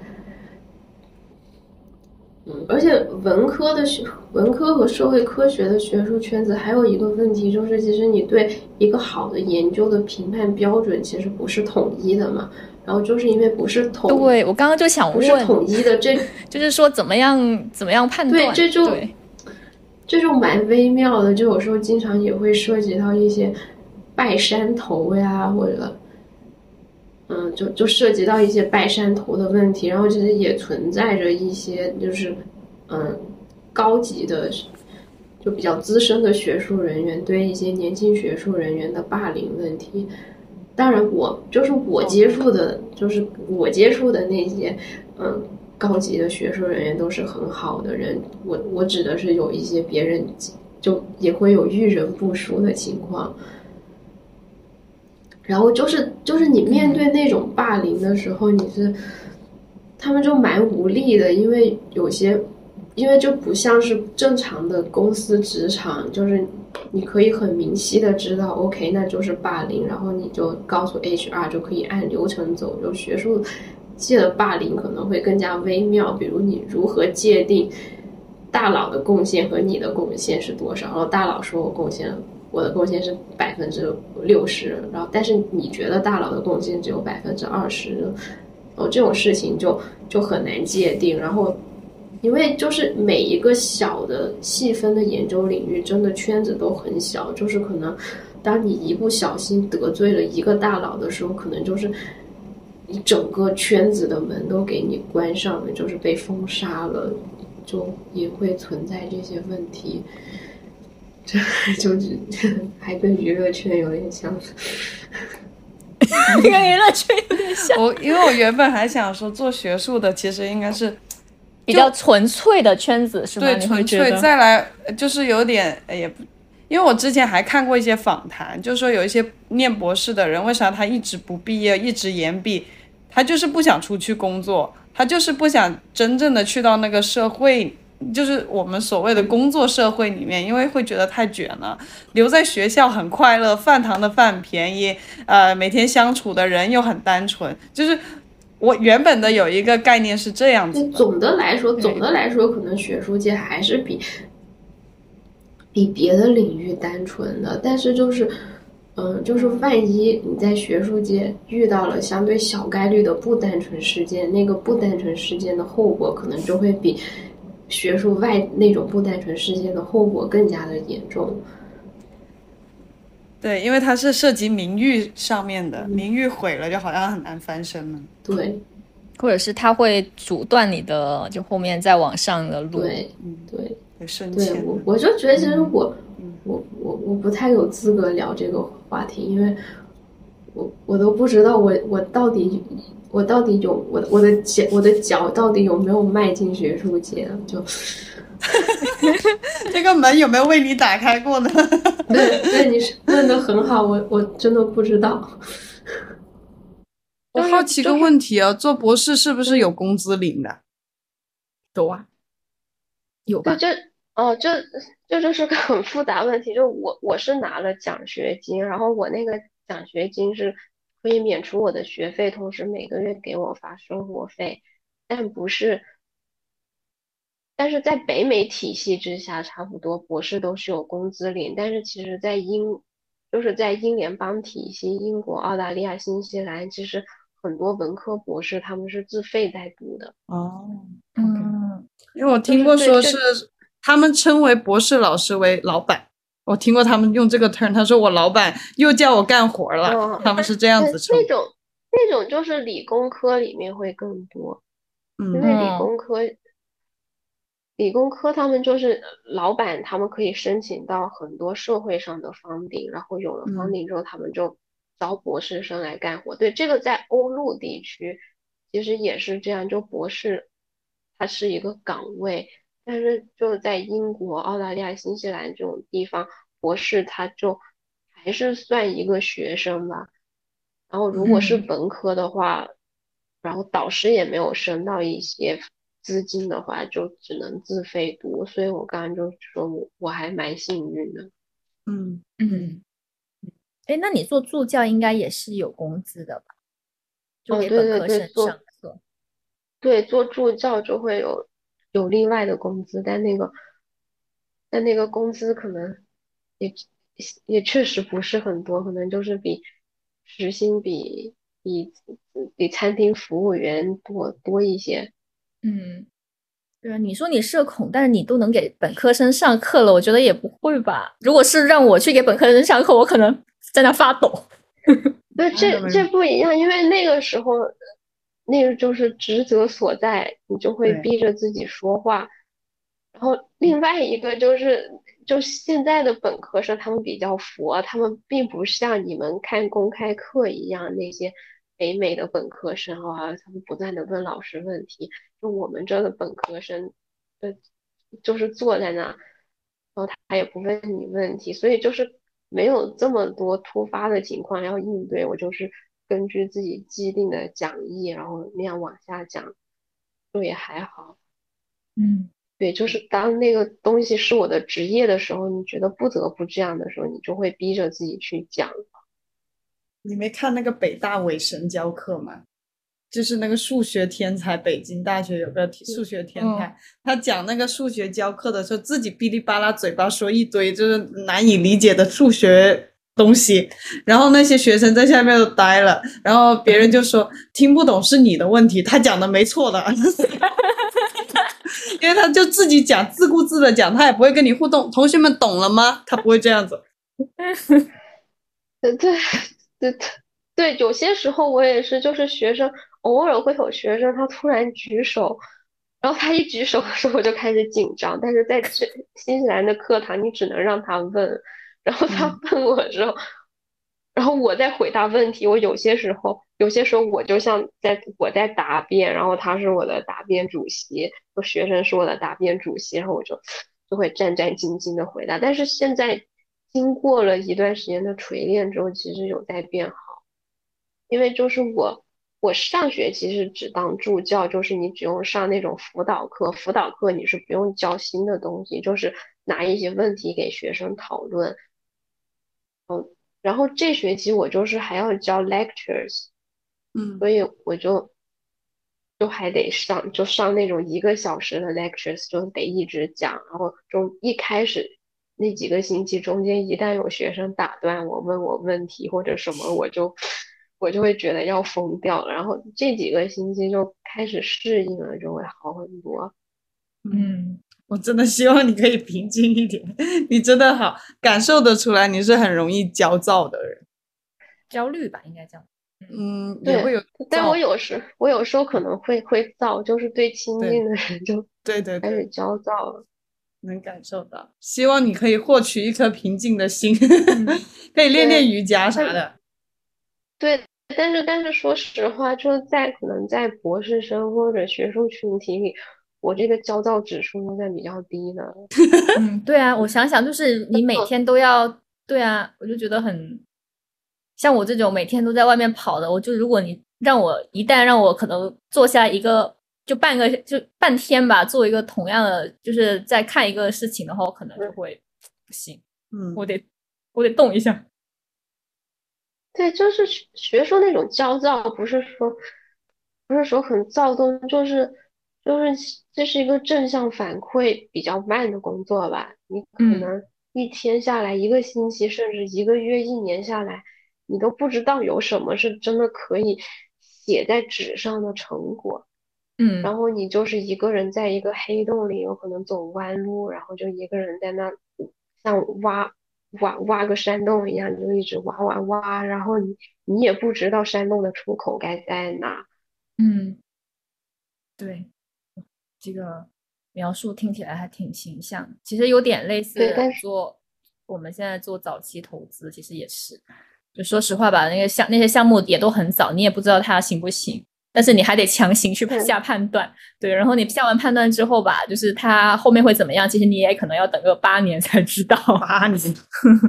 嗯，而且文科的学文科和社会科学的学术圈子还有一个问题，就是其实你对一个好的研究的评判标准其实不是统一的嘛。然后就是因为不是统，对我刚刚就想问，不是统一的，这就是说怎么样怎么样判断？对，这就这就蛮微妙的，就有时候经常也会涉及到一些拜山头呀，或者。嗯，就就涉及到一些拜山头的问题，然后其实也存在着一些就是，嗯，高级的，就比较资深的学术人员对一些年轻学术人员的霸凌问题。当然我就是我接触的，就是我接触的那些嗯高级的学术人员都是很好的人。我我指的是有一些别人就也会有遇人不淑的情况。然后就是就是你面对那种霸凌的时候，你是他们就蛮无力的，因为有些。因为就不像是正常的公司职场，就是你可以很明晰的知道，OK，那就是霸凌，然后你就告诉 HR 就可以按流程走。就学术界的霸凌可能会更加微妙，比如你如何界定大佬的贡献和你的贡献是多少？然后大佬说我贡献，我的贡献是百分之六十，然后但是你觉得大佬的贡献只有百分之二十，哦，这种事情就就很难界定，然后。因为就是每一个小的细分的研究领域，真的圈子都很小。就是可能，当你一不小心得罪了一个大佬的时候，可能就是你整个圈子的门都给你关上了，就是被封杀了，就也会存在这些问题。这 就是还跟娱乐圈有点像，跟娱乐圈有点像。我因为我原本还想说，做学术的其实应该是。比较纯粹的圈子是吗？对，纯粹。再来就是有点，也不，因为我之前还看过一些访谈，就是说有一些念博士的人，为啥他一直不毕业，一直延毕？他就是不想出去工作，他就是不想真正的去到那个社会，就是我们所谓的工作社会里面，因为会觉得太卷了。留在学校很快乐，饭堂的饭便宜，呃，每天相处的人又很单纯，就是。我原本的有一个概念是这样子。总的来说，总的来说，可能学术界还是比比别的领域单纯的。但是就是，嗯，就是万一你在学术界遇到了相对小概率的不单纯事件，那个不单纯事件的后果可能就会比学术外那种不单纯世界的后果更加的严重。对，因为它是涉及名誉上面的，名誉毁了就好像很难翻身了。对，或者是他会阻断你的就后面再往上的路。对，嗯，对，对，我我就觉得其实我，我我我不太有资格聊这个话题，因为我我都不知道我我到底我到底有我我的脚我的脚到底有没有迈进学术界就。这个门有没有为你打开过呢？对，对，你是问的很好，我我真的不知道。我好奇个问题啊，做博士是不是有工资领的？有啊，有吧？这哦，这这就是个很复杂问题。就我我是拿了奖学金，然后我那个奖学金是可以免除我的学费，同时每个月给我发生活费，但不是。但是在北美体系之下，差不多博士都是有工资领。但是其实，在英，就是在英联邦体系，英国、澳大利亚、新西兰，其实很多文科博士他们是自费在读的。哦，嗯，因为我听过说是他们称为博士老师为老板，我听过他们用这个 term，他说我老板又叫我干活了，他们是这样子称。那种那种就是理工科里面会更多，因为理工科。理工科他们就是老板，他们可以申请到很多社会上的房顶，然后有了房顶之后，他们就招博士生来干活。对，这个在欧陆地区其实也是这样，就博士它是一个岗位，但是就在英国、澳大利亚、新西兰这种地方，博士他就还是算一个学生吧。然后如果是本科的话，然后导师也没有升到一些。资金的话就只能自费读，所以我刚刚就说我我还蛮幸运的。嗯嗯，哎，那你做助教应该也是有工资的吧？哦，对对对，做对做助教就会有有另外的工资，但那个但那个工资可能也也确实不是很多，可能就是比时薪比比比餐厅服务员多多一些。嗯，对啊，你说你社恐，但是你都能给本科生上课了，我觉得也不会吧。如果是让我去给本科生上课，我可能在那发抖。对，这这不一样，因为那个时候，那个就是职责所在，你就会逼着自己说话。然后另外一个就是就现在的本科生，他们比较佛，他们并不像你们看公开课一样那些北美的本科生啊，他们不断的问老师问题。就我们这的本科生，呃，就是坐在那，然后他也不问你问题，所以就是没有这么多突发的情况要应对。我就是根据自己既定的讲义，然后那样往下讲，就也还好。嗯。对，就是当那个东西是我的职业的时候，你觉得不得不这样的时候，你就会逼着自己去讲。你没看那个北大伪神教课吗？就是那个数学天才，北京大学有个数学天才，他讲那个数学教课的时候，自己哔哩吧啦嘴巴说一堆就是难以理解的数学东西，然后那些学生在下面都呆了，然后别人就说听不懂是你的问题，他讲的没错的。因为他就自己讲，自顾自的讲，他也不会跟你互动。同学们懂了吗？他不会这样子。对对对对，有些时候我也是，就是学生偶尔会有学生他突然举手，然后他一举手的时候我就开始紧张。但是在新西兰的课堂，你只能让他问，然后他问我的时候。然后我在回答问题，我有些时候，有些时候我就像在我在答辩，然后他是我的答辩主席，我学生是我的答辩主席，然后我就就会战战兢兢的回答。但是现在经过了一段时间的锤炼之后，其实有在变好，因为就是我我上学其实只当助教，就是你只用上那种辅导课，辅导课你是不用教新的东西，就是拿一些问题给学生讨论，嗯。然后这学期我就是还要教 lectures，嗯，所以我就就还得上，就上那种一个小时的 lectures，就得一直讲。然后中一开始那几个星期中间，一旦有学生打断我问我问题或者什么，我就我就会觉得要疯掉了。然后这几个星期就开始适应了，就会好很多。嗯。我真的希望你可以平静一点，你真的好感受得出来，你是很容易焦躁的人，焦虑吧，应该这样。嗯，也会有，但我有时我有时候可能会会躁，就是对亲近的人就对对开始焦躁了，能感受到。希望你可以获取一颗平静的心，可以练练瑜伽啥的。对，但是但是说实话，就是在可能在博士生或者学术群体里。我这个焦躁指数应该比较低的。嗯，对啊，我想想，就是你每天都要，对啊，我就觉得很像我这种每天都在外面跑的，我就如果你让我一旦让我可能坐下一个就半个就半天吧，做一个同样的就是在看一个事情的话，我可能就会不行。嗯，我得我得动一下。对，就是学说那种焦躁，不是说不是说很躁动，就是。就是这是一个正向反馈比较慢的工作吧，你可能一天下来，一个星期，甚至一个月、一年下来，你都不知道有什么是真的可以写在纸上的成果。嗯，然后你就是一个人在一个黑洞里，有可能走弯路，然后就一个人在那像挖挖挖个山洞一样，你就一直挖挖挖，然后你你也不知道山洞的出口该在哪。嗯，对。这个描述听起来还挺形象，其实有点类似做我们现在做早期投资，其实也是。就说实话吧，那个项那些项目也都很早，你也不知道它行不行，但是你还得强行去下判断。对，然后你下完判断之后吧，就是它后面会怎么样，其实你也可能要等个八年才知道。八年。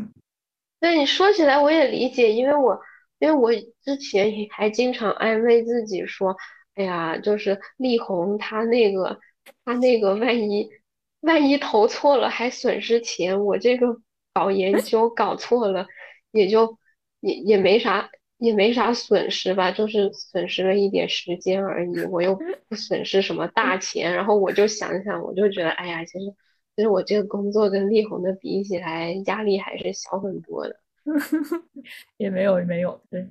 对你说起来我也理解，因为我因为我之前也还经常安慰自己说。哎呀，就是力宏他那个，他那个万一万一投错了还损失钱，我这个搞研 究搞错了，也就也也没啥也没啥损失吧，就是损失了一点时间而已，我又 不损失什么大钱。然后我就想想，我就觉得，哎呀，其实其实我这个工作跟力宏的比起来，压力还是小很多的。也没有，也没有，对。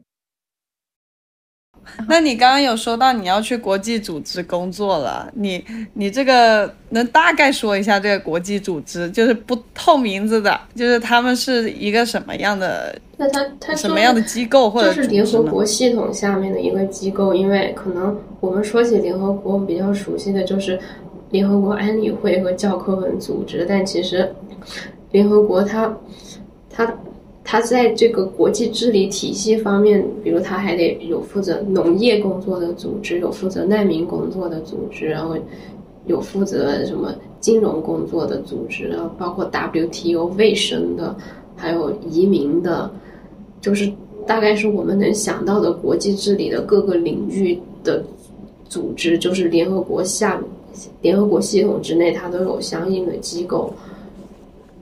那你刚刚有说到你要去国际组织工作了，你你这个能大概说一下这个国际组织，就是不透名字的，就是他们是一个什么样的？那他他什么样的机构或者是联合国系统下面的一个机构？因为可能我们说起联合国，比较熟悉的就是联合国安理会和教科文组织，但其实联合国它它他在这个国际治理体系方面，比如他还得有负责农业工作的组织，有负责难民工作的组织，然后有负责什么金融工作的组织，然后包括 WTO 卫生的，还有移民的，就是大概是我们能想到的国际治理的各个领域的组织，就是联合国下联合国系统之内，它都有相应的机构。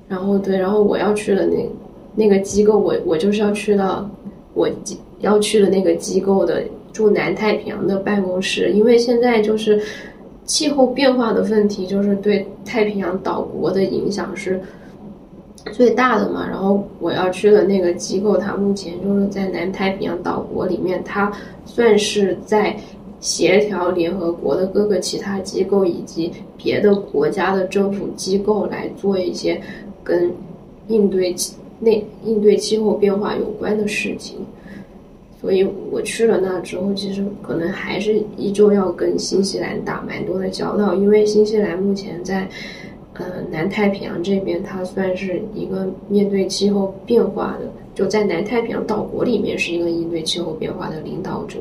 然后对，然后我要去了那那个机构，我我就是要去到我要去的那个机构的驻南太平洋的办公室，因为现在就是气候变化的问题，就是对太平洋岛国的影响是最大的嘛。然后我要去的那个机构，它目前就是在南太平洋岛国里面，它算是在。协调联合国的各个其他机构以及别的国家的政府机构来做一些跟应对内应对气候变化有关的事情，所以我去了那之后，其实可能还是依旧要跟新西兰打蛮多的交道，因为新西兰目前在呃南太平洋这边，它算是一个面对气候变化的，就在南太平洋岛国里面是一个应对气候变化的领导者。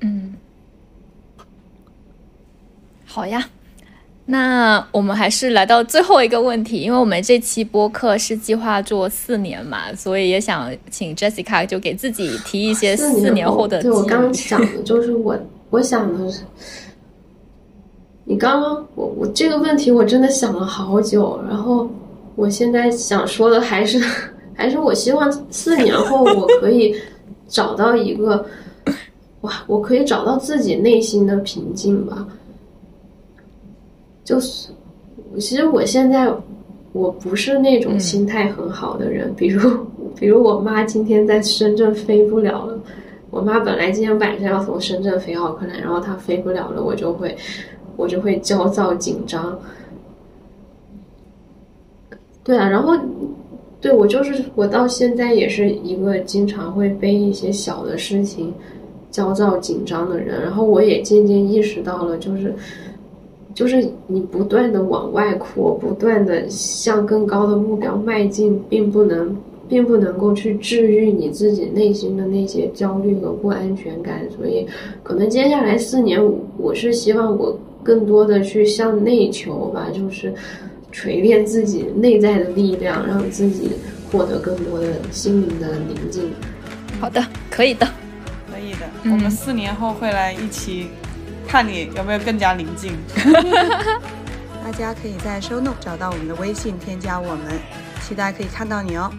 嗯。好呀，那我们还是来到最后一个问题，因为我们这期播客是计划做四年嘛，所以也想请 Jessica 就给自己提一些四年后的。对我刚想的就是我，我想的是，你刚刚我我这个问题我真的想了好久，然后我现在想说的还是还是我希望四年后我可以找到一个，哇，我可以找到自己内心的平静吧。就是，其实我现在我不是那种心态很好的人。比如，比如我妈今天在深圳飞不了了。我妈本来今天晚上要从深圳飞奥克兰，然后她飞不了了，我就会我就会焦躁紧张。对啊，然后对我就是我到现在也是一个经常会被一些小的事情焦躁紧张的人。然后我也渐渐意识到了，就是。就是你不断的往外扩，不断的向更高的目标迈进，并不能，并不能够去治愈你自己内心的那些焦虑和不安全感。所以，可能接下来四年，我是希望我更多的去向内求吧，就是锤炼自己内在的力量，让自己获得更多的心灵的宁静。好的，可以的，可以的。我们四年后会来一起。看你有没有更加宁静。大家可以在 Show Note 找到我们的微信，添加我们，期待可以看到你哦。